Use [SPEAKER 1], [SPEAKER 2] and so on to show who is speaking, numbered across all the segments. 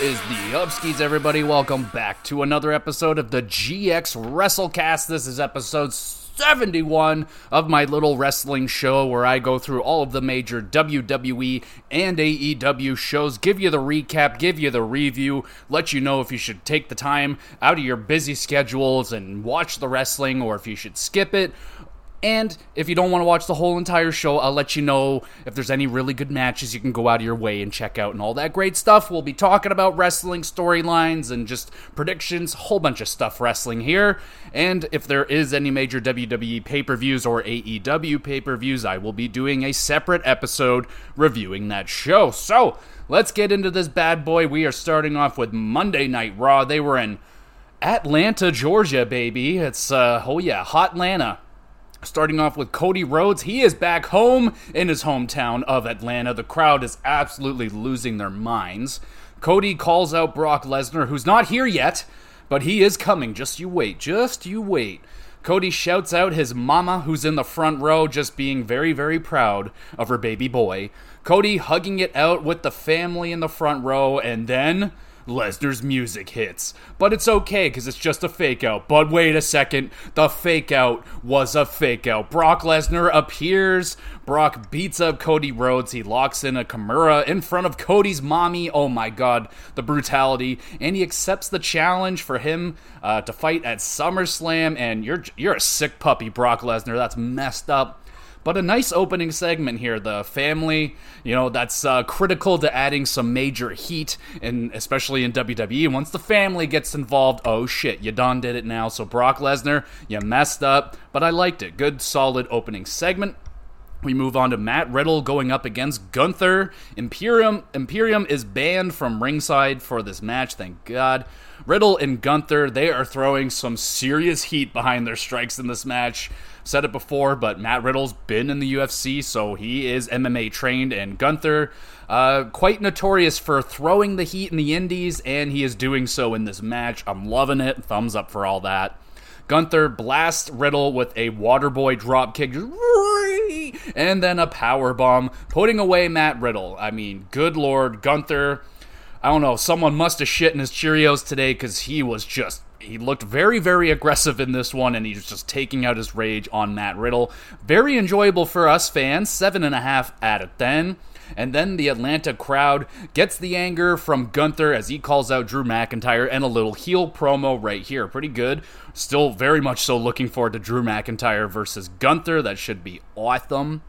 [SPEAKER 1] Is the upskis, everybody? Welcome back to another episode of the GX WrestleCast. This is episode 71 of my little wrestling show where I go through all of the major WWE and AEW shows, give you the recap, give you the review, let you know if you should take the time out of your busy schedules and watch the wrestling or if you should skip it and if you don't want to watch the whole entire show, I'll let you know if there's any really good matches you can go out of your way and check out and all that great stuff. We'll be talking about wrestling storylines and just predictions, whole bunch of stuff wrestling here. And if there is any major WWE pay per views or AEW pay per views, I will be doing a separate episode reviewing that show. So let's get into this bad boy. We are starting off with Monday Night Raw. They were in Atlanta, Georgia, baby. It's, uh, oh yeah, Hot Atlanta. Starting off with Cody Rhodes, he is back home in his hometown of Atlanta. The crowd is absolutely losing their minds. Cody calls out Brock Lesnar, who's not here yet, but he is coming. Just you wait, just you wait. Cody shouts out his mama, who's in the front row, just being very, very proud of her baby boy. Cody hugging it out with the family in the front row, and then Lesnar's music hits. But it's okay because it's just a fake out. But wait a second, the fake out was a fake out. Brock Lesnar appears. Brock beats up Cody Rhodes. He locks in a Kimura in front of Cody's mommy. Oh my god, the brutality. And he accepts the challenge for him uh, to fight at SummerSlam. And you're you're a sick puppy, Brock Lesnar. That's messed up. But a nice opening segment here. The family, you know, that's uh, critical to adding some major heat, and especially in WWE. Once the family gets involved, oh shit, you done did it now. So Brock Lesnar, you messed up, but I liked it. Good, solid opening segment. We move on to Matt Riddle going up against Gunther. Imperium Imperium is banned from ringside for this match, thank God. Riddle and Gunther, they are throwing some serious heat behind their strikes in this match. Said it before, but Matt Riddle's been in the UFC, so he is MMA trained, and Gunther, uh, quite notorious for throwing the heat in the indies, and he is doing so in this match. I'm loving it. Thumbs up for all that. Gunther blasts Riddle with a Waterboy dropkick, and then a power bomb, putting away Matt Riddle. I mean, good lord, Gunther. I don't know. Someone must have shit in his Cheerios today because he was just he looked very, very aggressive in this one, and he was just taking out his rage on Matt Riddle. Very enjoyable for us fans, seven and a half out of ten. And then the Atlanta crowd gets the anger from Gunther as he calls out Drew McIntyre and a little heel promo right here. Pretty good. Still very much so looking forward to Drew McIntyre versus Gunther. That should be awesome.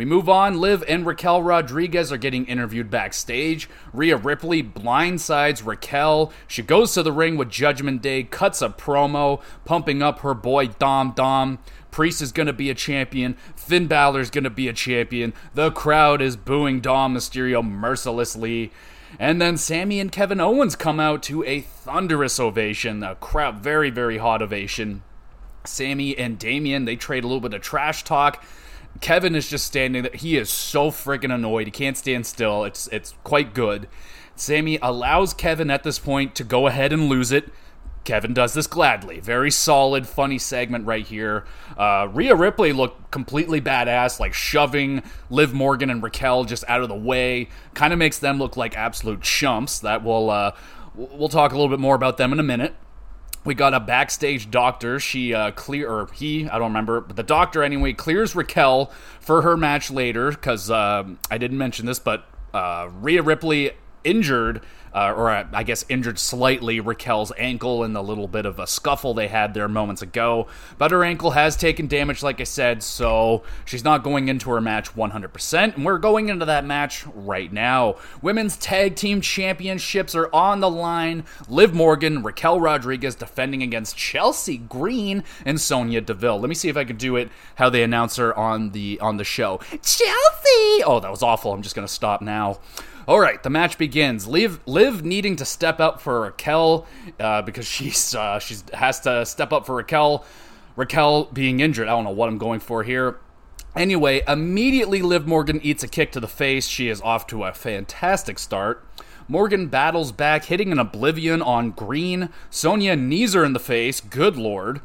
[SPEAKER 1] We move on. Liv and Raquel Rodriguez are getting interviewed backstage. Rhea Ripley blindsides Raquel. She goes to the ring with Judgment Day, cuts a promo, pumping up her boy Dom Dom. Priest is going to be a champion. Finn Balor is going to be a champion. The crowd is booing Dom Mysterio mercilessly. And then Sami and Kevin Owens come out to a thunderous ovation. A crowd, very, very hot ovation. Sami and Damian, they trade a little bit of trash talk. Kevin is just standing there. He is so freaking annoyed. He can't stand still. It's it's quite good. Sami allows Kevin at this point to go ahead and lose it. Kevin does this gladly. Very solid, funny segment right here. Uh, Rhea Ripley looked completely badass, like shoving Liv Morgan and Raquel just out of the way. Kind of makes them look like absolute chumps. That will uh, we'll talk a little bit more about them in a minute we got a backstage doctor. She uh, clear or he, I don't remember, but the doctor anyway clears Raquel for her match later because uh, I didn't mention this, but uh, Rhea Ripley injured uh, or uh, I guess injured slightly Raquel's ankle in the little bit of a scuffle they had there moments ago. But her ankle has taken damage, like I said, so she's not going into her match 100%. And we're going into that match right now. Women's Tag Team Championships are on the line. Liv Morgan, Raquel Rodriguez defending against Chelsea Green and Sonya Deville. Let me see if I can do it how they announce her on the on the show. Chelsea! Oh, that was awful. I'm just to stop now. All right, the match begins. Liv, Liv needing to step up for Raquel uh, because she's uh, she has to step up for Raquel. Raquel being injured. I don't know what I'm going for here. Anyway, immediately Liv Morgan eats a kick to the face. She is off to a fantastic start. Morgan battles back, hitting an oblivion on Green. Sonya knees her in the face. Good lord.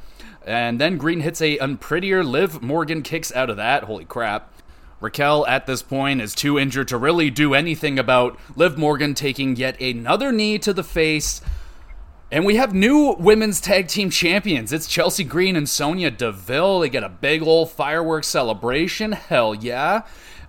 [SPEAKER 1] And then Green hits a unprettier. Liv Morgan kicks out of that. Holy crap. Raquel at this point is too injured to really do anything about Liv Morgan taking yet another knee to the face. And we have new women's tag team champions. It's Chelsea Green and Sonya Deville. They get a big old fireworks celebration. Hell yeah.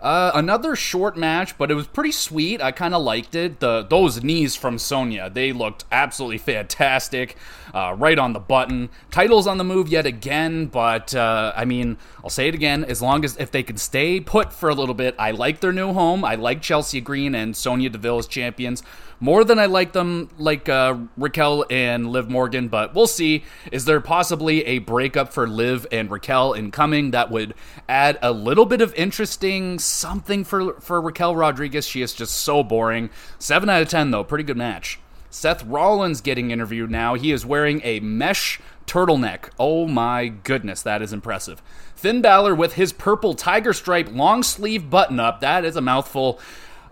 [SPEAKER 1] Uh, another short match, but it was pretty sweet. I kind of liked it. The those knees from Sonya, they looked absolutely fantastic, uh, right on the button. Titles on the move yet again, but uh, I mean, I'll say it again. As long as if they can stay put for a little bit, I like their new home. I like Chelsea Green and Sonya Deville as champions more than I like them, like uh, Raquel and Liv Morgan. But we'll see. Is there possibly a breakup for Liv and Raquel incoming that would add a little bit of interesting something for for Raquel Rodriguez? She is just so boring. Seven out of ten though, pretty good match. Seth Rollins getting interviewed now. He is wearing a mesh turtleneck. Oh my goodness, that is impressive. Finn Balor with his purple tiger stripe long sleeve button up. That is a mouthful.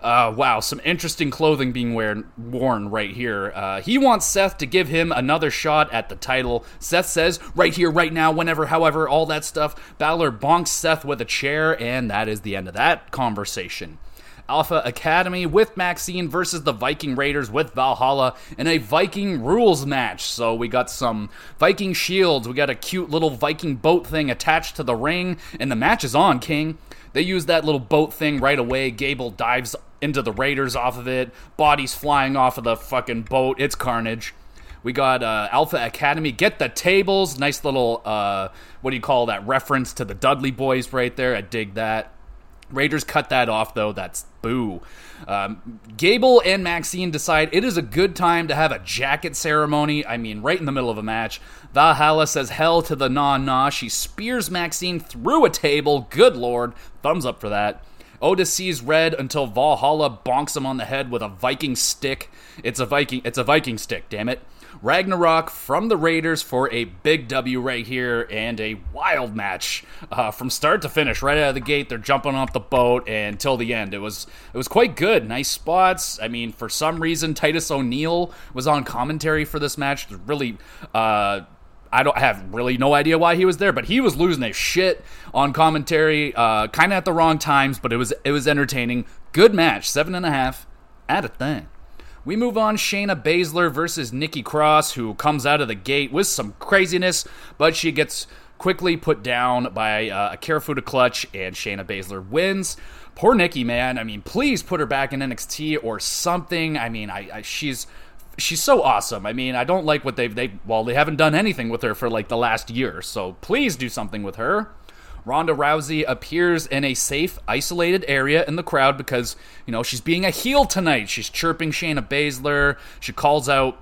[SPEAKER 1] Uh, wow, some interesting clothing being wear- worn right here. Uh, he wants Seth to give him another shot at the title. Seth says, right here, right now, whenever, however, all that stuff. Balor bonks Seth with a chair, and that is the end of that conversation. Alpha Academy with Maxine versus the Viking Raiders with Valhalla in a Viking rules match. So we got some Viking shields, we got a cute little Viking boat thing attached to the ring, and the match is on, King. They use that little boat thing right away. Gable dives into the Raiders off of it. Bodies flying off of the fucking boat. It's carnage. We got uh, Alpha Academy. Get the tables. Nice little, uh, what do you call that? Reference to the Dudley Boys right there. I dig that. Raiders cut that off, though. That's boo. Um, Gable and Maxine decide it is a good time to have a jacket ceremony. I mean, right in the middle of a match. Valhalla says hell to the nah nah. She spears Maxine through a table. Good lord. Thumbs up for that. Otis sees red until Valhalla bonks him on the head with a Viking stick. It's a Viking. It's a Viking stick. Damn it. Ragnarok from the Raiders for a big W right here and a wild match uh, from start to finish. Right out of the gate, they're jumping off the boat and till the end. It was it was quite good. Nice spots. I mean, for some reason, Titus O'Neil was on commentary for this match. Really. Uh, I don't have really no idea why he was there, but he was losing his shit on commentary, uh, kind of at the wrong times. But it was it was entertaining. Good match, seven and a half out of ten. We move on Shayna Baszler versus Nikki Cross, who comes out of the gate with some craziness, but she gets quickly put down by uh, a Kirifuda clutch, and Shayna Baszler wins. Poor Nikki, man. I mean, please put her back in NXT or something. I mean, I, I she's she's so awesome. I mean, I don't like what they've they well they haven't done anything with her for like the last year. So please do something with her. Ronda Rousey appears in a safe, isolated area in the crowd because, you know, she's being a heel tonight. She's chirping Shayna Baszler. She calls out,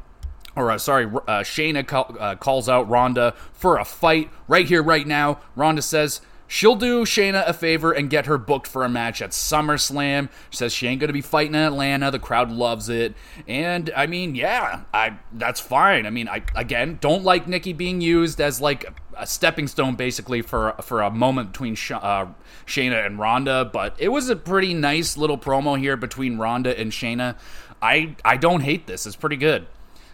[SPEAKER 1] or uh, sorry, uh, Shayna call, uh, calls out Ronda for a fight right here, right now. Ronda says, She'll do Shayna a favor and get her booked for a match at SummerSlam. She says she ain't gonna be fighting in Atlanta. The crowd loves it, and I mean, yeah, I that's fine. I mean, I again don't like Nikki being used as like a stepping stone, basically for for a moment between Sh- uh, Shayna and Ronda. But it was a pretty nice little promo here between Ronda and Shayna. I I don't hate this. It's pretty good.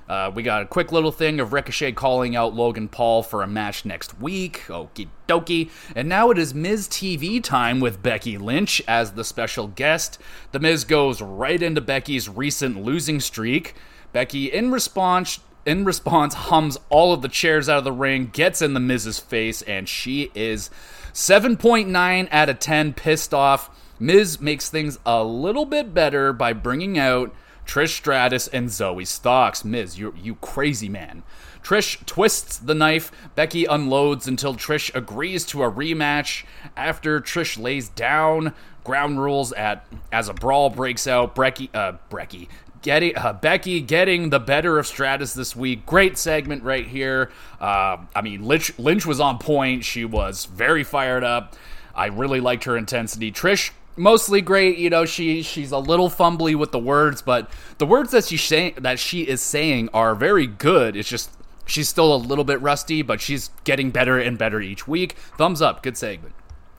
[SPEAKER 1] Uh, we got a quick little thing of Ricochet calling out Logan Paul for a match next week. Okie dokie. And now it is Miz TV time with Becky Lynch as the special guest. The Miz goes right into Becky's recent losing streak. Becky, in response, in response, hums all of the chairs out of the ring, gets in the Miz's face, and she is 7.9 out of 10 pissed off. Miz makes things a little bit better by bringing out Trish Stratus and Zoey Starks. Miz, you you crazy man. Trish twists the knife. Becky unloads until Trish agrees to a rematch. After Trish lays down, ground rules at as a brawl breaks out. Brecky, uh, Brecky, getting uh, Becky getting the better of Stratus this week. Great segment right here. Uh, I mean, Lynch, Lynch was on point. She was very fired up. I really liked her intensity. Trish mostly great. You know, she she's a little fumbly with the words, but the words that she's saying that she is saying are very good. It's just she's still a little bit rusty, but she's getting better and better each week. Thumbs up, good segment.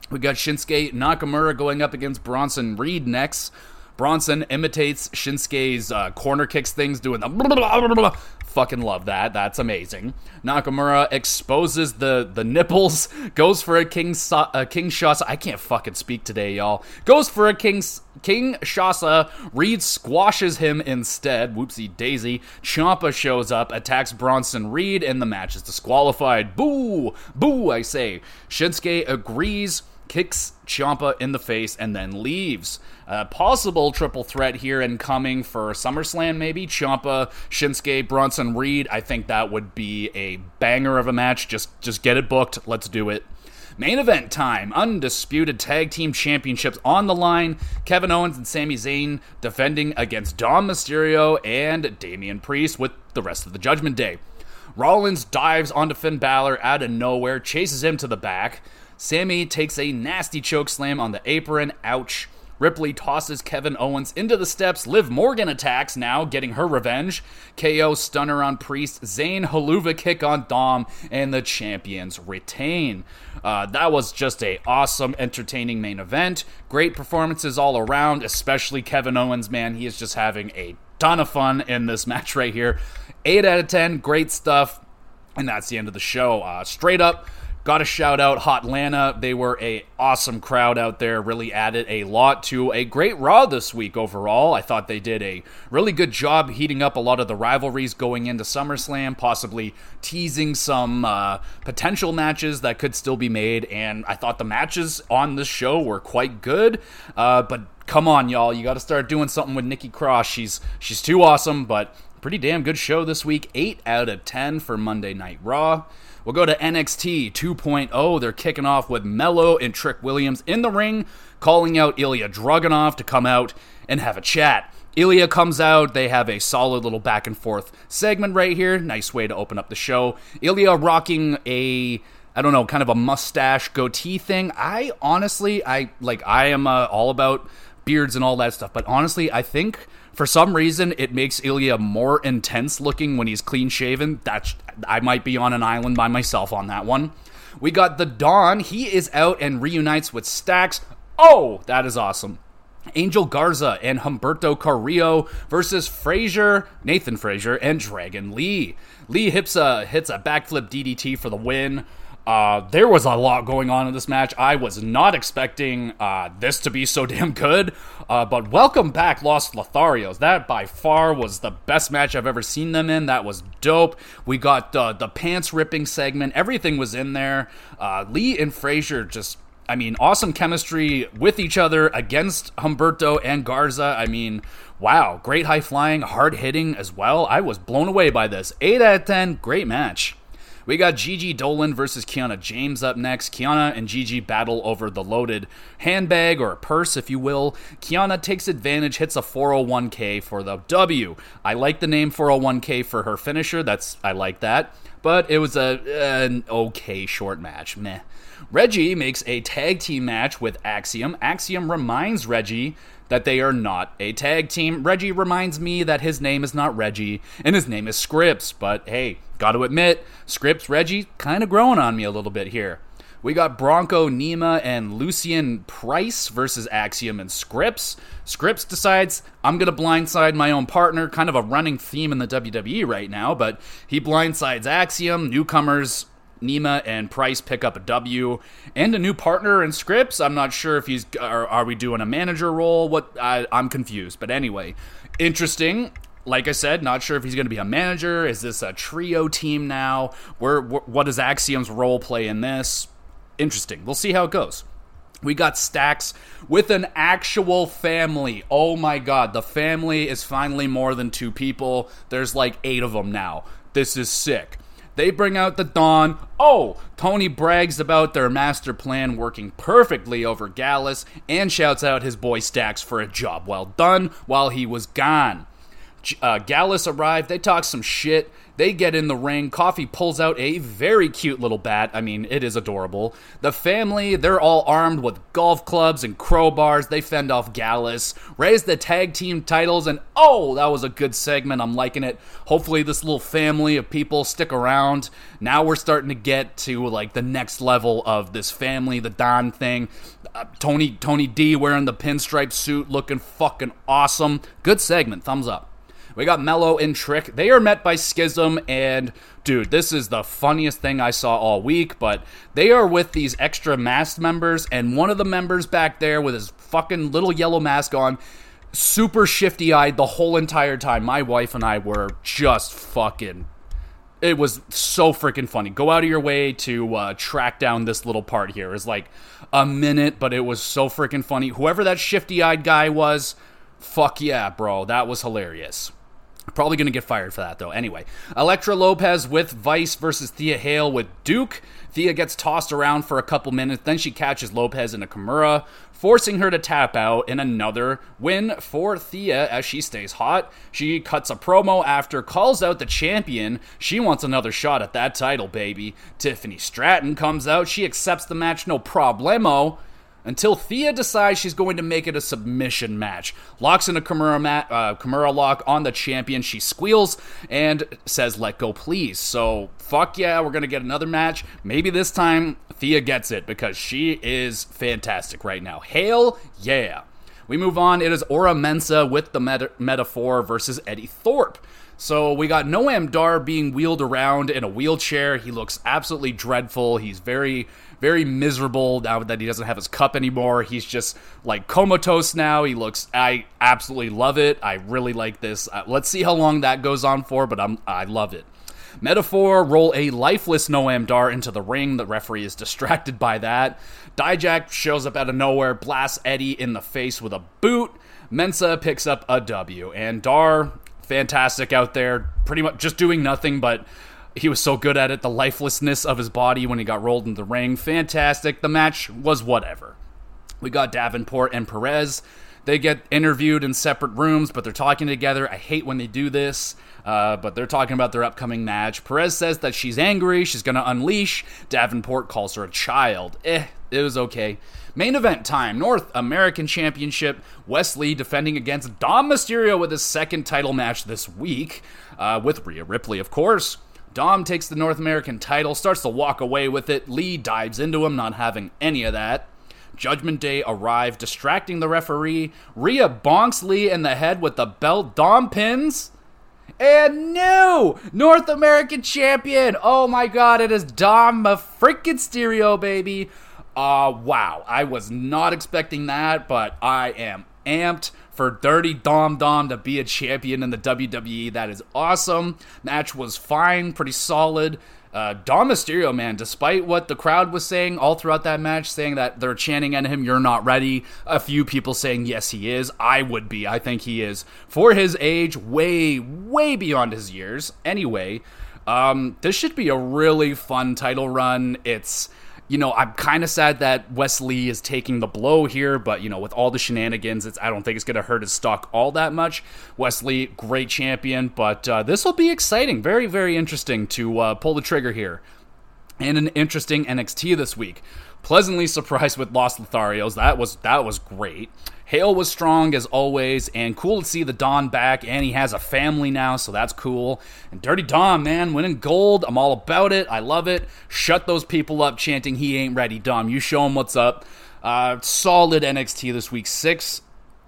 [SPEAKER 1] We got Shinsuke Nakamura going up against Bronson Reed next. Bronson imitates Shinsuke's uh, corner kicks things, doing the blah, blah, blah, Fucking love that. That's amazing. Nakamura exposes the the nipples, goes for a king a uh, king shasa. I can't fucking speak today, y'all. Goes for a king king shasa. Reed squashes him instead. Whoopsie daisy. Ciampa shows up, attacks Bronson Reed, and the match is disqualified. Boo, boo! I say. Shinsuke agrees kicks Ciampa in the face, and then leaves. A possible triple threat here and coming for SummerSlam, maybe Ciampa, Shinsuke, Bronson Reed. I think that would be a banger of a match. Just just get it booked. Let's do it. Main event time. Undisputed Tag Team Championships on the line. Kevin Owens and Sami Zayn defending against Dom Mysterio and Damian Priest with the rest of the Judgment Day. Rollins dives onto Finn Balor out of nowhere, chases him to the back. Sami takes a nasty choke slam on the apron. Ouch. Ripley tosses Kevin Owens into the steps. Liv Morgan attacks now, getting her revenge. KO stunner on Priest. Zayn Helluva kick on Dom, and the champions retain. Uh, that was just a awesome, entertaining main event. Great performances all around, especially Kevin Owens. Man, he is just having a ton of fun in this match right here. Eight out of ten, great stuff. And that's the end of the show. Uh, straight up, Got to shout out Hotlanta. They were a awesome crowd out there. Really added a lot to a great Raw this week overall. I thought they did a really good job heating up a lot of the rivalries going into SummerSlam, possibly teasing some uh, potential matches that could still be made. And I thought the matches on this show were quite good. Uh, but come on, y'all, you got to start doing something with Nikki Cross. She's she's too awesome, but pretty damn good show this week. Eight out of ten for Monday Night Raw. We'll go to NXT 2.0. They're kicking off with Melo and Trick Williams in the ring, calling out Ilya Dragunov to come out and have a chat. Ilya comes out. They have a solid little back and forth segment right here. Nice way to open up the show. Ilya rocking a I don't know, kind of a mustache goatee thing. I honestly, I like, I am uh, all about beards and all that stuff, but honestly, I think for some reason, it makes Ilya more intense looking when he's clean shaven. That's I might be on an island by myself on that one. We got the Don. He is out and reunites with Stacks. Oh, that is awesome. Angel Garza and Humberto Carrillo versus Frazer, Nathan Frazer, and Dragon Lee. Lee hits a, hits a backflip DDT for the win. Uh, there was a lot going on in this match. I was not expecting uh, this to be so damn good. Uh, but welcome back, Lost Lotharios. That by far was the best match I've ever seen them in. That was dope. We got the pants ripping segment. Everything was in there. Uh, Lee and Frazer just I mean, awesome chemistry with each other against Humberto and Garza. I mean, wow, great high flying, hard hitting as well. I was blown away by this. 8 out of 10, great match. We got Gigi Dolan versus Kiana James up next. Kiana and Gigi battle over the loaded handbag or purse, if you will. Kiana takes advantage, hits a 401k for the W. I like the name 401k for her finisher. That's I like that. But it was a an okay short match. Meh. Reggie makes a tag team match with Axiom. Axiom reminds Reggie that they are not a tag team. Reggie reminds me that his name is not Reggie and his name is Scrypts, but hey, gotta admit, Scrypts Reggie kind of growing on me a little bit here. We got Bronco Nima and Lucian Price versus Axiom and Scrypts. Scrypts decides I'm going to blindside my own partner, kind of a running theme in the WWE right now, but he blindsides Axiom. Newcomers Nima and Price pick up a W and a new partner in Scrypts. I'm not sure if he's are, are we doing a manager role? What I, I'm confused, but anyway, interesting. Like I said, not sure if he's going to be a manager. Is this a trio team now? Where what does Axiom's role play in this? Interesting. We'll see how it goes. We got Stacks with an actual family. Oh my god, the family is finally more than two people. There's like eight of them now. This is sick. They bring out the Don. Oh, Tony brags about their master plan working perfectly over Gallus and shouts out his boy Stacks for a job well done while he was gone. Uh, Gallus arrived. They talk some shit. They get in the ring. Coffee pulls out a very cute little bat. I mean, it is adorable. The family, they're all armed with golf clubs and crowbars. They fend off Gallus, raise the tag team titles, and oh, that was a good segment. I'm liking it. Hopefully, this little family of people stick around. Now we're starting to get to like the next level of this family, the Don thing. Uh, Tony Tony D wearing the pinstripe suit, looking fucking awesome. Good segment. Thumbs up. We got Melo and Trick. They are met by Schism, and dude, this is the funniest thing I saw all week. But they are with these extra masked members, and one of the members back there with his fucking little yellow mask on, super shifty eyed the whole entire time. My wife and I were just fucking it was so freaking funny. Go out of your way to uh, track down this little part here. It's like a minute, but it was so freaking funny. Whoever that shifty eyed guy was, fuck yeah, bro. That was hilarious. Probably going to get fired for that, though. Anyway, Elektra Lopez with Vice versus Thea Hail with Duke. Thea gets tossed around for a couple minutes, then she catches Lopez in a Kimura, forcing her to tap out in another win for Thea as she stays hot. She cuts a promo after, calls out the champion. She wants another shot at that title, baby. Tiffany Stratton comes out. She accepts the match, no problemo until Thea decides she's going to make it a submission match. Locks in a Kimura, mat, uh, Kimura lock on the champion. She squeals and says, let go, please. So, fuck yeah, we're going to get another match. Maybe this time Thea gets it because she is fantastic right now. Hail yeah. We move on. It is Oro Mensah with the Met- Meta-Four versus Eddie Thorpe. So we got Noam Dar being wheeled around in a wheelchair. He looks absolutely dreadful. He's very very miserable now that he doesn't have his cup anymore. He's just like comatose now. He looks. I absolutely love it. I really like this. Uh, let's see how long that goes on for, but I'm I love it. Meta-Four roll a lifeless Noam Dar into the ring. The referee is distracted by that. Dijak shows up out of nowhere, blasts Eddie in the face with a boot. Mensah picks up a W, and Dar, fantastic out there, pretty much just doing nothing but he was so good at it. The lifelessness of his body when he got rolled in the ring, fantastic. The match was whatever. We got Davenport and Perez. They get interviewed in separate rooms, but they're talking together. I hate when they do this, uh, but they're talking about their upcoming match. Perez says that she's angry, she's going to unleash. Davenport calls her a child. Eh, it was okay. Main event time North American Championship. Wes Lee defending against Dom Mysterio with his second title match this week, uh, with Rhea Ripley, of course. Dom takes the North American title, starts to walk away with it. Lee dives into him, not having any of that. Judgment Day arrive, distracting the referee. Rhea bonks Lee in the head with the belt. Dom pins. And new North American champion. Oh my god, it is Dom freaking Stereo, baby. Uh, wow. I was not expecting that, but I am amped for Dirty Dom Dom to be a champion in the WWE. That is awesome. Match was fine, pretty solid. Uh, Dom Mysterio, man, despite what the crowd was saying all throughout that match, saying that they're chanting at him, you're not ready. A few people saying, yes, he is. I would be. I think he is. For his age, way, way beyond his years. Anyway, um, this should be a really fun title run. It's you know, I'm kind of sad that Wes Lee is taking the blow here, but you know, with all the shenanigans, it's I don't think it's going to hurt his stock all that much. Wes Lee, great champion, but uh, this will be exciting, very very interesting to uh, pull the trigger here, and an interesting NXT this week. Pleasantly surprised with Lost Lotharios. That was that was great. Hail was strong as always, and cool to see the Don back, and he has a family now, so that's cool. And Dirty Dom, man, winning gold, I'm all about it. I love it. Shut those people up chanting he ain't ready, Dom. You show him what's up. Uh, solid NXT this week, six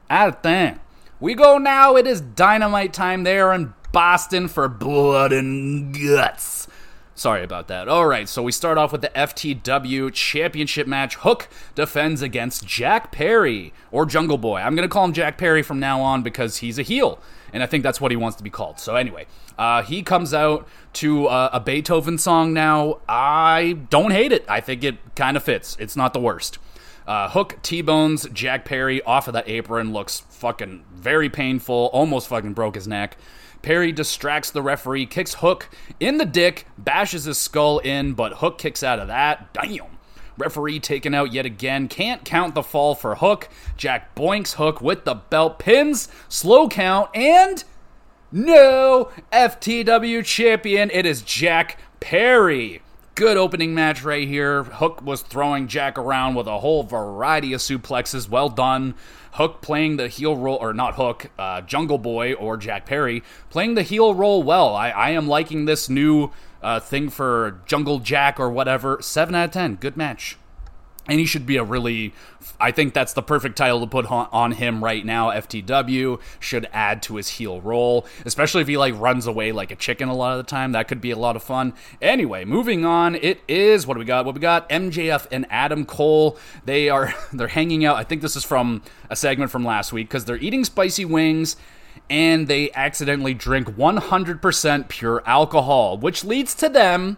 [SPEAKER 1] out of ten. We go now. It is dynamite time there in Boston for blood and guts. Sorry about that. All right, so we start off with the FTW Championship match. Hook defends against Jack Perry or Jungle Boy. I'm going to call him Jack Perry from now on because he's a heel, and I think that's what he wants to be called. So, anyway, uh, he comes out to uh, a Beethoven song now. I don't hate it, I think it kind of fits. It's not the worst. Uh, Hook T Bones Jack Perry off of that apron looks fucking very painful, almost fucking broke his neck. Perry distracts the referee, kicks Hook in the dick, bashes his skull in, but Hook kicks out of that. Damn. Referee taken out yet again. Can't count the fall for Hook. Jack boinks Hook with the belt, pins, slow count, and no FTW champion. It is Jack Perry. Good opening match right here. Hook was throwing Jack around with a whole variety of suplexes. Well done. Hook playing the heel role, or not Hook, uh, Jungle Boy or Jack Perry playing the heel role well. I, I am liking this new uh, thing for Jungle Jack or whatever. 7 out of 10. Good match. And he should be a really I think that's the perfect title to put on him right now. FTW should add to his heel role, especially if he like runs away like a chicken a lot of the time. That could be a lot of fun. Anyway, moving on. It is what do we got? What we got? MJF and Adam Cole. They are they're hanging out. I think this is from a segment from last week because they're eating spicy wings and they accidentally drink 100% pure alcohol, which leads to them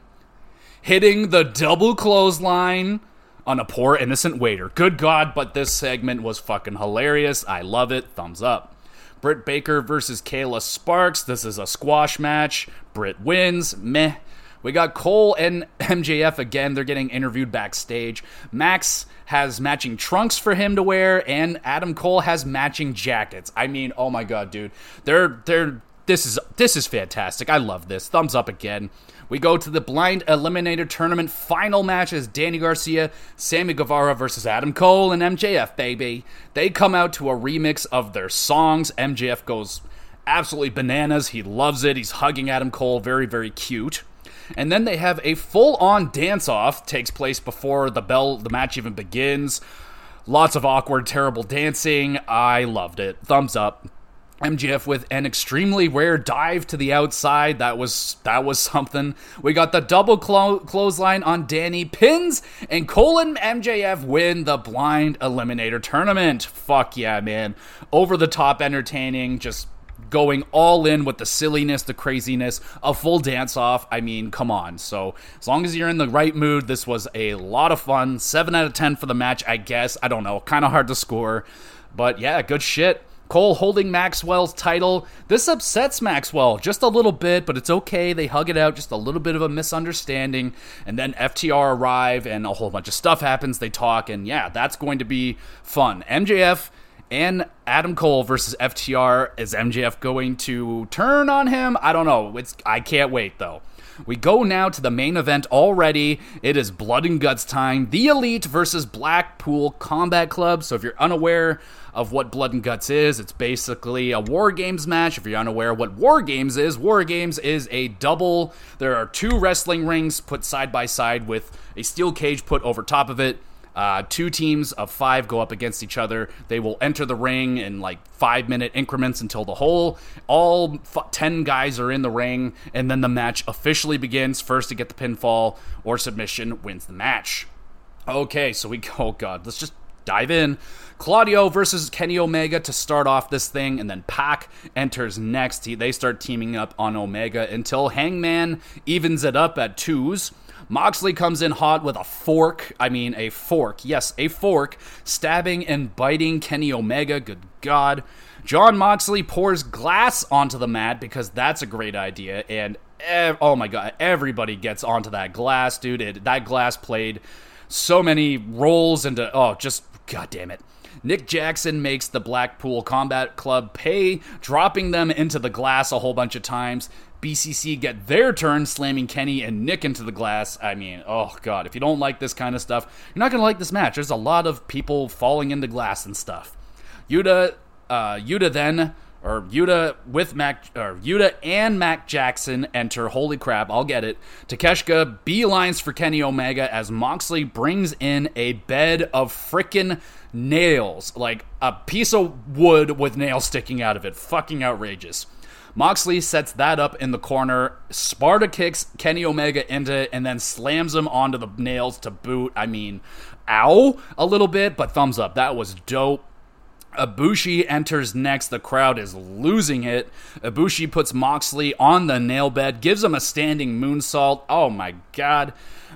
[SPEAKER 1] hitting the double clothesline on a poor innocent waiter. Good God, but this segment was fucking hilarious. I love it. Thumbs up. Britt Baker versus Kayla Sparks. This is a squash match. Britt wins. Meh. We got Cole and MJF again. They're getting interviewed backstage. Max has matching trunks for him to wear, and Adam Cole has matching jackets. I mean, oh my god, dude. They're they're this is this is fantastic. I love this. Thumbs up again. We go to the blind eliminator tournament final match as Danny Garcia, Sammy Guevara versus Adam Cole and MJF, baby. They come out to a remix of their songs. MJF goes absolutely bananas. He loves it. He's hugging Adam Cole, very, very cute. And then they have a full-on dance-off takes place before the bell the match even begins. Lots of awkward, terrible dancing. I loved it. Thumbs up. MJF with an extremely rare dive to the outside. That was that was something. We got the double clo- clothesline on Danny pins, and Cole and MJF win the blind eliminator tournament. Fuck yeah, man! Over the top, entertaining. Just going all in with the silliness, the craziness, a full dance off. I mean, come on. So, as long as you're in the right mood, this was a lot of fun. 7 out of 10 for the match, I guess. I don't know. Kind of hard to score. But yeah, good shit. Cole holding Maxwell's title. This upsets Maxwell just a little bit, but it's okay. They hug it out, just a little bit of a misunderstanding. And then FTR arrive, and a whole bunch of stuff happens. They talk, and yeah, that's going to be fun. MJF and Adam Cole versus FTR. Is MJF going to turn on him? I don't know. It's I can't wait though. We go now to the main event already. It is blood and guts time. The Elite versus Blackpool Combat Club. So if you're unaware of what Blood and Guts is, it's basically a War Games match. If you're unaware what War Games is, War Games is a double. There are two wrestling rings put side by side with a steel cage put over top of it. Uh, two teams of five go up against each other. They will enter the ring in like five minute increments until the whole, all f- 10 guys are in the ring, and then the match officially begins. First to get the pinfall or submission wins the match. Okay, so we go, oh god, let's just dive in. Claudio versus Kenny Omega to start off this thing, and then Pac enters next. He, they start teaming up on Omega until Hangman evens it up at twos. Moxley comes in hot with a fork. I mean, a fork. Yes, a fork. Stabbing and biting Kenny Omega. Good God. Jon Moxley pours glass onto the mat because that's a great idea. And ev- oh my God, everybody gets onto that glass, dude. It, that glass played so many roles into. Oh, just God damn it. Nick Jackson makes the Blackpool Combat Club pay, dropping them into the glass a whole bunch of times. BCC get their turn slamming Kenny and Nick into the glass. I mean, oh god, if you don't like this kind of stuff, you're not gonna like this match. There's a lot of people falling into glass and stuff. Yuta, uh, Yuta then, or Yuta with Mac, or Yuta and Mac Jackson enter. Holy crap, I'll get it. Takeshita beelines for Kenny Omega as Moxley brings in a bed of frickin' nails, like a piece of wood with nails sticking out of it. Fucking outrageous. Moxley sets that up in the corner. Sparta kicks Kenny Omega into it and then slams him onto the nails to boot. I mean, ow, a little bit, but thumbs up. That was dope. Ibushi enters next. The crowd is losing it. Ibushi puts Moxley on the nail bed, gives him a standing moonsault. Oh my god.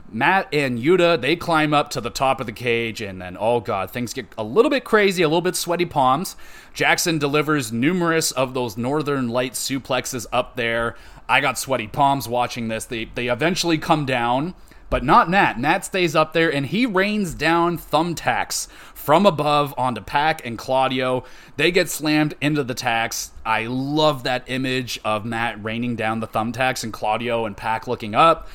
[SPEAKER 1] Matt and Yuta, they climb up to the top of the cage, and then, oh god, things get a little bit crazy, a little bit sweaty palms. Jackson delivers numerous of those Northern Light suplexes up there. I got sweaty palms watching this. They, they eventually come down, but not Matt. Matt stays up there, and he rains down thumbtacks from above onto Pac and Claudio. They get slammed into the tacks. I love that image of Matt raining down the thumbtacks and Claudio and Pac looking up.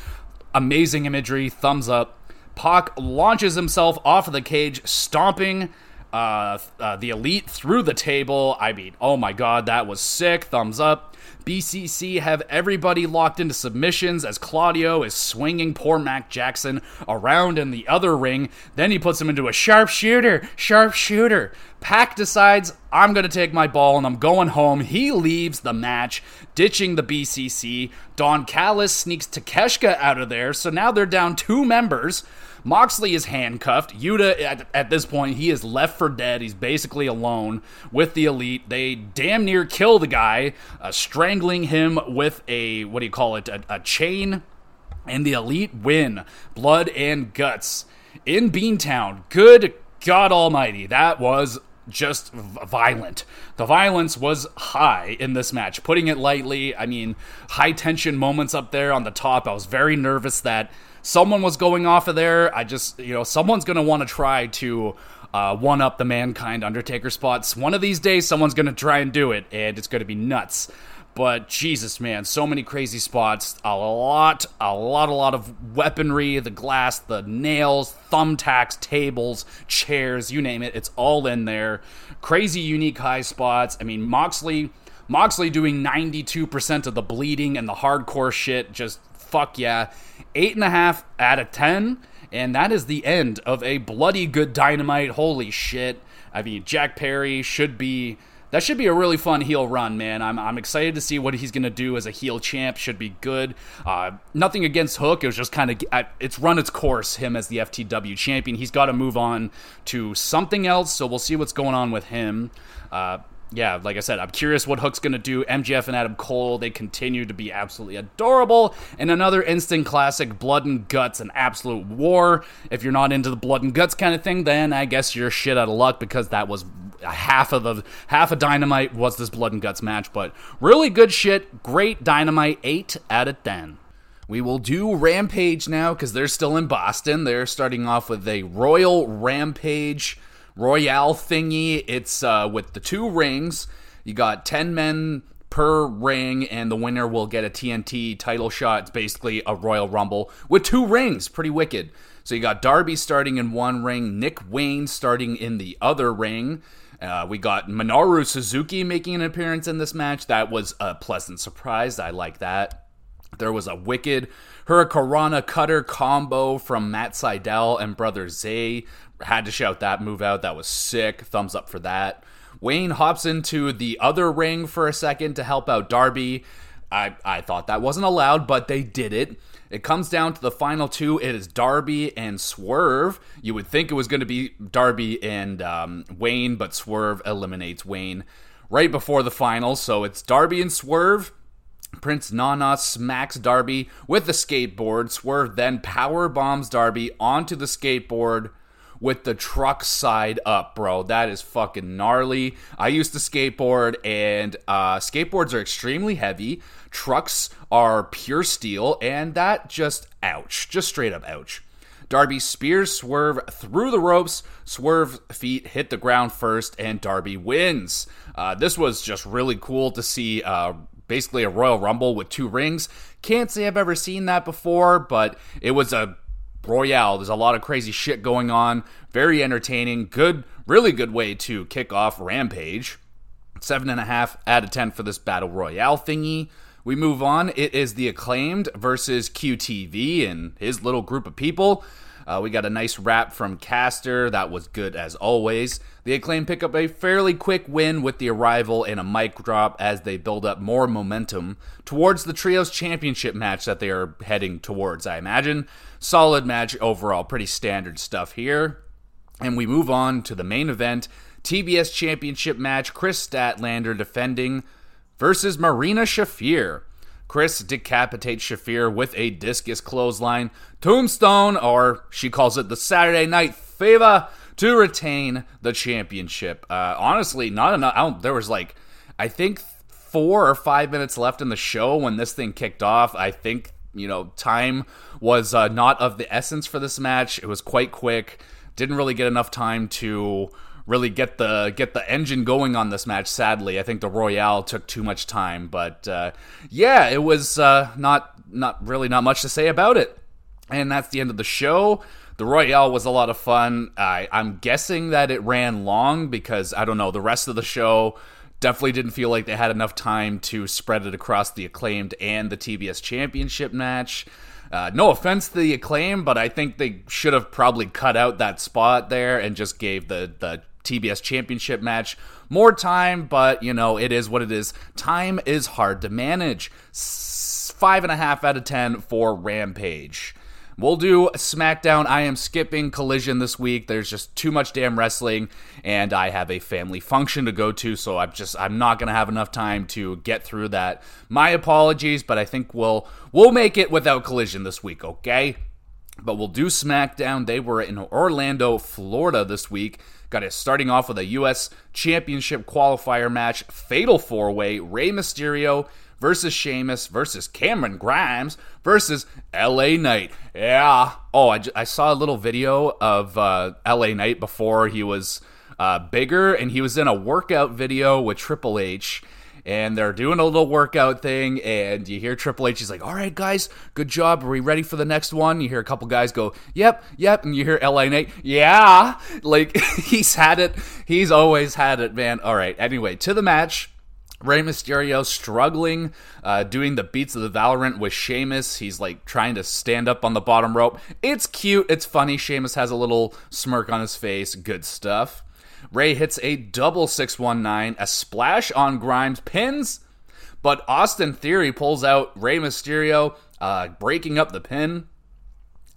[SPEAKER 1] Amazing imagery, thumbs up. Pac launches himself off of the cage, stomping Uh, uh, the elite through the table. I mean, oh my god, that was sick. Thumbs up. BCC have everybody locked into submissions as Claudio is swinging poor Mac Jackson around in the other ring. Then he puts him into a sharpshooter, sharpshooter. Pac decides, I'm going to take my ball and I'm going home. He leaves the match, ditching the BCC. Don Callis sneaks Takeshita out of there, so now they're down two members. Moxley is handcuffed. Yuta, at, at, this point, he is left for dead. He's basically alone with the elite. They damn near kill the guy, uh, strangling him with a, what do you call it, a, a chain. And the elite win. Blood and guts in Beantown. Good God Almighty. That was just violent. The violence was high in this match. Putting it lightly, I mean, high tension moments up there on the top. I was very nervous that someone was going off of there. I just, you know, someone's going to want to try to uh, one up the Mankind Undertaker spots. One of these days, someone's going to try and do it, and it's going to be nuts. But Jesus, man, so many crazy spots. A lot, a lot, a lot of weaponry the glass, the nails, thumbtacks, tables, chairs, you name it. It's all in there. Crazy, unique high spots. I mean, Moxley. Moxley doing 92% of the bleeding and the hardcore shit. Just fuck yeah. Eight and a half out of 10. And that is the end of a bloody good dynamite. Holy shit. I mean, Jack Perry should be that should be a really fun heel run, man. I'm, I'm excited to see what he's going to do as a heel champ. Should be good. Uh, nothing against Hook. It was just kind of, it's run its course, him as the FTW champion. He's got to move on to something else, so we'll see what's going on with him. Uh, yeah, like I said, I'm curious what Hook's going to do. MJF and Adam Cole, they continue to be absolutely adorable. And another instant classic, Blood and Guts, an absolute war. If you're not into the Blood and Guts kind of thing, then I guess you're shit out of luck because that was half of the half of Dynamite was this Blood and Guts match. But really good shit. Great Dynamite, 8 out of 10. We will do Rampage now because they're still in Boston. They're starting off with a Royal Rampage Royale thingy. It's uh, with the two rings. You got 10 men per ring, and the winner will get a TNT title shot. It's basically a Royal Rumble with two rings. Pretty wicked. So you got Darby starting in one ring, Nick Wayne starting in the other ring. Uh, we got Minoru Suzuki making an appearance in this match. That was a pleasant surprise. I like that. There was a wicked Hurricanrana cutter combo from Matt Sydal and Brother Zay had to shout that move out. That was sick. Thumbs up for that. Wayne hops into the other ring for a second to help out Darby. I, I thought that wasn't allowed, but they did it. It comes down to the final two. It is Darby and Swerve. You would think it was going to be Darby and um, Wayne, but Swerve eliminates Wayne right before the final. So it's Darby and Swerve. Prince Nana smacks Darby with the skateboard. Swerve then power bombs Darby onto the skateboard with the truck side up, bro. That is fucking gnarly. I used to skateboard, and uh, skateboards are extremely heavy. Trucks are pure steel, and that just ouch. Just straight up ouch. Darby spears Swerve through the ropes. Swerve feet hit the ground first, and Darby wins. Uh, this was just really cool to see. Uh, basically, a Royal Rumble with two rings. Can't say I've ever seen that before, but it was a Royale. There's a lot of crazy shit going on. Very entertaining. Good, really good way to kick off Rampage. Seven and a half out of ten for this Battle Royale thingy. We move on. It is the acclaimed versus QTV and his little group of people. Uh, we got a nice rap from Caster. That was good as always. The Acclaim pick up a fairly quick win with the arrival and a mic drop as they build up more momentum towards the Trios Championship match that they are heading towards, I imagine. Solid match overall, pretty standard stuff here. And we move on to the main event TBS Championship match Kris Statlander defending versus Marina Shafir. Kris decapitates Shafir with a discus clothesline, tombstone, or she calls it the Saturday Night Fever, to retain the championship. Uh, honestly, not enough. there was like, I think four or five minutes left in the show when this thing kicked off. I think you know time was uh, not of the essence for this match. It was quite quick. Didn't really get enough time to really get the get the engine going on this match. Sadly, I think the Royale took too much time, but uh, yeah, it was uh, not not really not much to say about it. And that's the end of the show. The Royale was a lot of fun. I, I'm guessing that it ran long because I don't know the rest of the show definitely didn't feel like they had enough time to spread it across the acclaimed and the TBS Championship match. Uh, no offense to the acclaim, but I think they should have probably cut out that spot there and just gave the the TBS Championship match more time. But you know, it is what it is. Time is hard to manage. Five and a half out of ten for Rampage. We'll do SmackDown. I am skipping Collision this week. There's just too much damn wrestling, and I have a family function to go to, so I'm just I'm not gonna have enough time to get through that. My apologies, but I think we'll we'll make it without Collision this week, okay? But we'll do SmackDown. They were in Orlando, Florida this week. Got it starting off with a U.S. Championship qualifier match, Fatal Four Way, Rey Mysterio, versus Sheamus versus Cameron Grimes versus LA Knight. Yeah. Oh, I, I saw a little video of uh, LA Knight before he was uh, bigger, and he was in a workout video with Triple H. And they're doing a little workout thing, and you hear Triple H. He's like, "All right, guys, good job. Are we ready for the next one?" You hear a couple guys go, "Yep, yep," and you hear LA Knight, "Yeah." Like he's had it. He's always had it, man. All right. Anyway, to the match. Rey Mysterio struggling, uh, doing the beats of the Bodhrán with Sheamus. He's like trying to stand up on the bottom rope. It's cute. It's funny. Sheamus has a little smirk on his face. Good stuff. Rey hits a double 619, a splash on Grimes, pins, but Austin Theory pulls out Rey Mysterio, uh, breaking up the pin.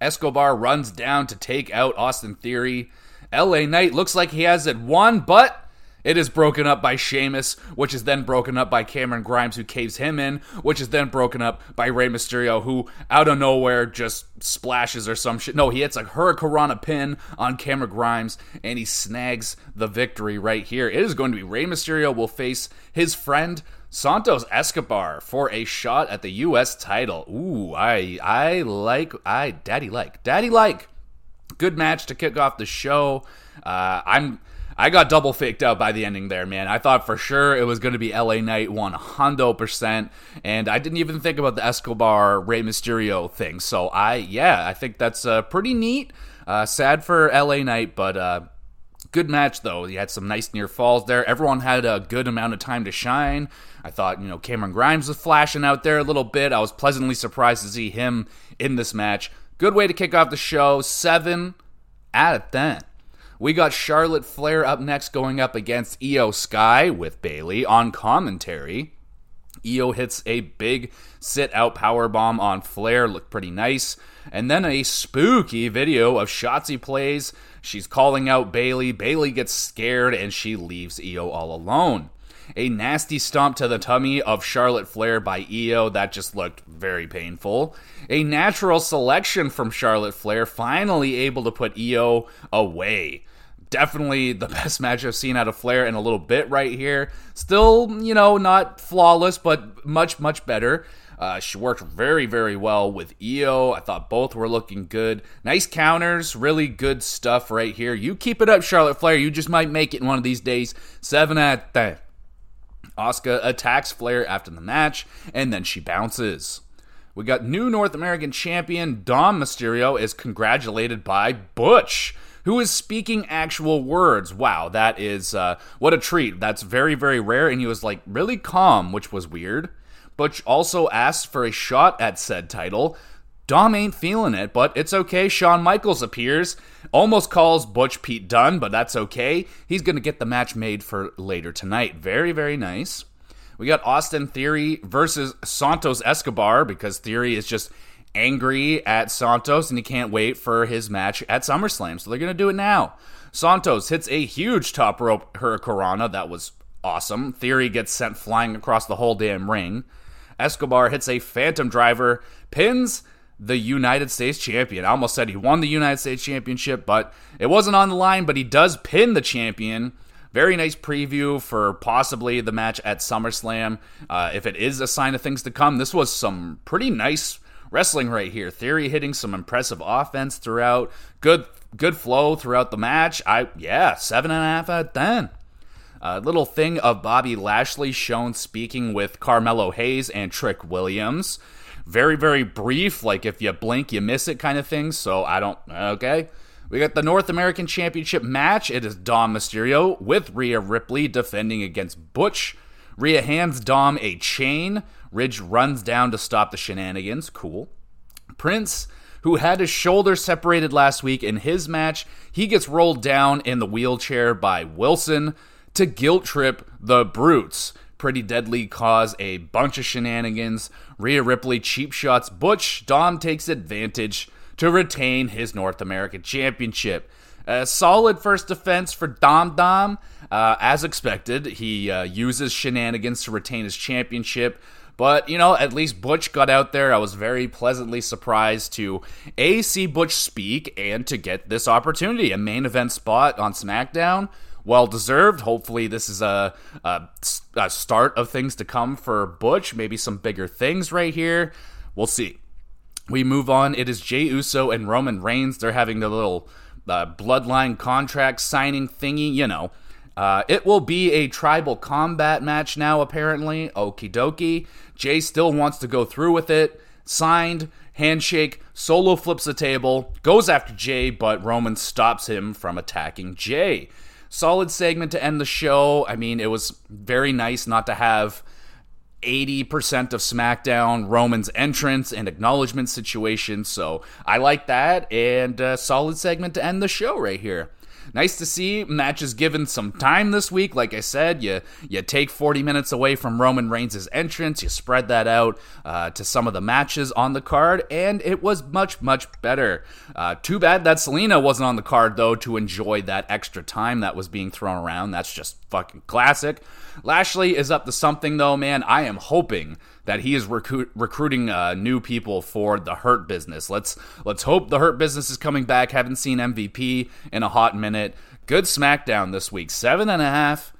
[SPEAKER 1] Escobar runs down to take out Austin Theory. LA Knight looks like he has it won, but it is broken up by Sheamus, which is then broken up by Cameron Grimes, who caves him in, which is then broken up by Rey Mysterio, who out of nowhere just splashes or some shit. No, he hits a Hurricanrana pin on Cameron Grimes, and he snags the victory right here. It is going to be Rey Mysterio will face his friend Santos Escobar for a shot at the U.S. title. Ooh, I I like I daddy like daddy like. Good match to kick off the show. Uh, I'm I got double faked out by the ending there, man. I thought for sure it was going to be LA Knight 100%, and I didn't even think about the Escobar Rey Mysterio thing. So I, yeah, I think that's uh, pretty neat. Uh, sad for LA Knight, but uh, good match though. You had some nice near falls there. Everyone had a good amount of time to shine. I thought, you know, Cameron Grimes was flashing out there a little bit. I was pleasantly surprised to see him in this match. Good way to kick off the show. Seven out of ten. We got Charlotte Flair up next going up against Iyo Sky with Bayley on commentary. Iyo hits a big sit out power bomb on Flair, looked pretty nice. And then a spooky video of Shotzi plays. She's calling out Bayley. Bayley gets scared and she leaves Iyo all alone. A nasty stomp to the tummy of Charlotte Flair by Iyo that just looked very painful. A natural selection from Charlotte Flair, finally able to put Iyo away definitely the best match I've seen out of Flair in a little bit right here. Still, you know, not flawless, but much, much better. Uh, she worked very, very well with Iyo. I thought both were looking good. Nice counters, really good stuff right here. You keep it up, Charlotte Flair. You just might make it one of these days. Seven at ten. Asuka attacks Flair after the match, and then she bounces. We got new North American champion Dom Mysterio is congratulated by Butch who is speaking actual words. Wow, that is uh, what a treat. That's very, very rare. And he was like really calm, which was weird. Butch also asked for a shot at said title. Dom ain't feeling it, but it's okay. Shawn Michaels appears, almost calls Butch Pete Dunne, but that's okay. He's going to get the match made for later tonight. Very, very nice. We got Austin Theory versus Santos Escobar because Theory is just angry at Santos and he can't wait for his match at SummerSlam. So they're going to do it now. Santos hits a huge top rope Hurricanrana. That was awesome. Theory gets sent flying across the whole damn ring. Escobar hits a phantom driver, pins the United States champion. I almost said he won the United States championship, but it wasn't on the line, but he does pin the champion. Very nice preview for possibly the match at SummerSlam. Uh, if it is a sign of things to come, this was some pretty nice wrestling right here. Theory hitting some impressive offense throughout. Good good flow throughout the match. I yeah, seven and a half out of ten. A little thing of Bobby Lashley shown speaking with Carmelo Hayes and Trick Williams. Very, very brief, like if you blink, you miss it kind of thing. So I don't, okay. We got the North American Championship match. It is Dom Mysterio with Rhea Ripley defending against Butch. Rhea hands Dom a chain. Ridge runs down to stop the shenanigans. Cool. Prince, who had his shoulder separated last week in his match, he gets rolled down in the wheelchair by Wilson to guilt trip the Brutes. Pretty Deadly cause a bunch of shenanigans. Rhea Ripley cheap shots Butch. Dom takes advantage to retain his North American Championship. A solid first defense for Dom Dom. Uh, as expected, he uh, uses shenanigans to retain his championship. But, you know, at least Butch got out there. I was very pleasantly surprised to A, see Butch speak and to get this opportunity, a main event spot on SmackDown. Well deserved. Hopefully, this is a, a, a start of things to come for Butch. Maybe some bigger things right here. We'll see. We move on. It is Jey Uso and Roman Reigns. They're having the little uh, bloodline contract signing thingy, you know. Uh, it will be a tribal combat match now, apparently. Okie dokie. Jey still wants to go through with it. Signed, handshake, solo flips the table, goes after Jey, but Roman stops him from attacking Jey. Solid segment to end the show. I mean, it was very nice not to have 80% of SmackDown, Roman's entrance and acknowledgement situation. So I like that. And a solid segment to end the show right here. Nice to see matches given some time this week. Like I said, you you take 40 minutes away from Roman Reigns' entrance, you spread that out uh, to some of the matches on the card, and it was much much better. Uh, too bad that Zelina wasn't on the card though to enjoy that extra time that was being thrown around. That's just fucking classic. Lashley is up to something though, man. I am hoping that he is recruit, recruiting uh, new people for the Hurt business. Let's let's hope the Hurt business is coming back. Haven't seen MVP in a hot minute. Good SmackDown this week, seven and a half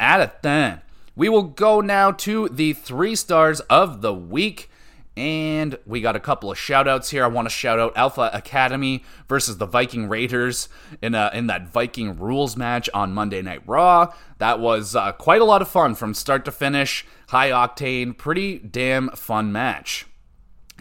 [SPEAKER 1] out of ten. We will go now to the three stars of the week. And we got a couple of shout outs here. I want to shout out Alpha Academy versus the Viking Raiders in, a, in that Viking rules match on Monday Night Raw. That was uh, quite a lot of fun from start to finish. High octane, pretty damn fun match.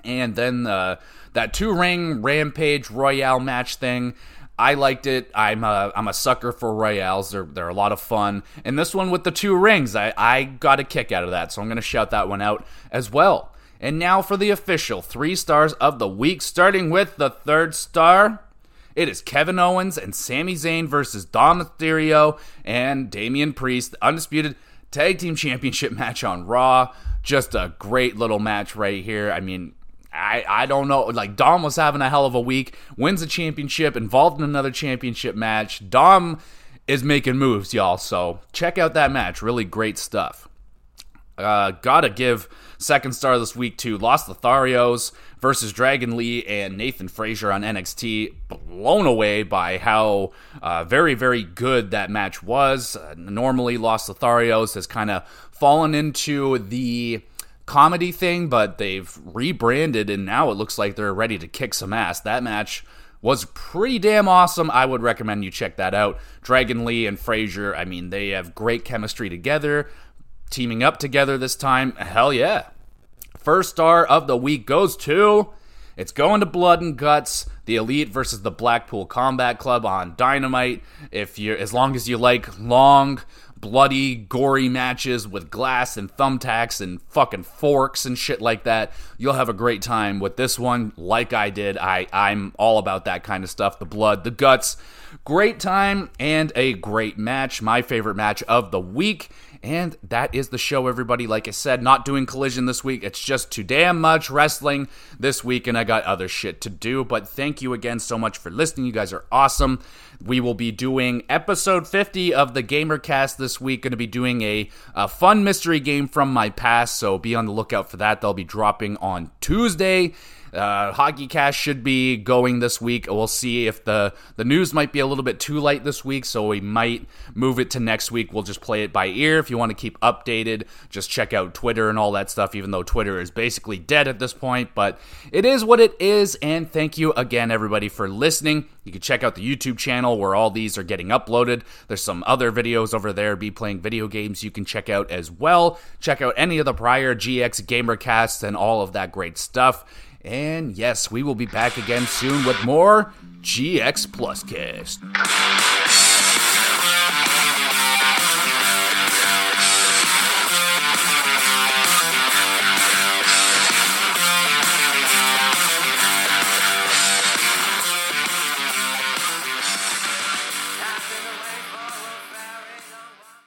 [SPEAKER 1] And then uh, that two ring Rampage Royale match thing. I liked it. I'm a I'm a sucker for royales. They're they're a lot of fun. And this one with the two rings, I I got a kick out of that. So I'm gonna shout that one out as well. And now for the official three stars of the week, starting with the third star. It is Kevin Owens and Sami Zayn versus Dom Mysterio and Damian Priest, the undisputed tag team championship match on Raw. Just a great little match right here. I mean, I, I don't know. Like, Dom was having a hell of a week, wins a championship, involved in another championship match. Dom is making moves, y'all. So check out that match. Really great stuff. Uh, gotta give second star this week to Los Lotharios versus Dragon Lee and Nathan Frazer on NXT. Blown away by how uh, very, very good that match was. Uh, normally, Los Lotharios has kind of fallen into the comedy thing, but they've rebranded and now it looks like they're ready to kick some ass. That match was pretty damn awesome. I would recommend you check that out. Dragon Lee and Frazer, I mean, they have great chemistry together teaming up together this time. Hell yeah. First star of the week goes to. It's going to Blood and Guts, the Elite versus the Blackpool Combat Club on Dynamite. If you as long as you like long, bloody, gory matches with glass and thumbtacks and fucking forks and shit like that, you'll have a great time with this one. Like I did, I I'm all about that kind of stuff. The blood, the guts. Great time and a great match. My favorite match of the week. And that is the show, everybody. Like I said, not doing collision this week. It's just too damn much wrestling this week, and I got other shit to do. But thank you again so much for listening. You guys are awesome. We will be doing episode 50 of the Gamercast this week. Going to be doing a, a fun mystery game from my past, so be on the lookout for that. They'll be dropping on Tuesday. Uh, Hockey should be going this week. We'll see if the the news might be a little bit too light this week, so we might move it to next week. We'll just play it by ear. If you want to keep updated, just check out Twitter and all that stuff. Even though Twitter is basically dead at this point, but it is what it is. And thank you again, everybody, for listening. You can check out the YouTube channel where all these are getting uploaded. There's some other videos over there, be playing video games you can check out as well. Check out any of the prior GX Gamercasts and all of that great stuff. And yes, we will be back again soon with more GX Plus Cast.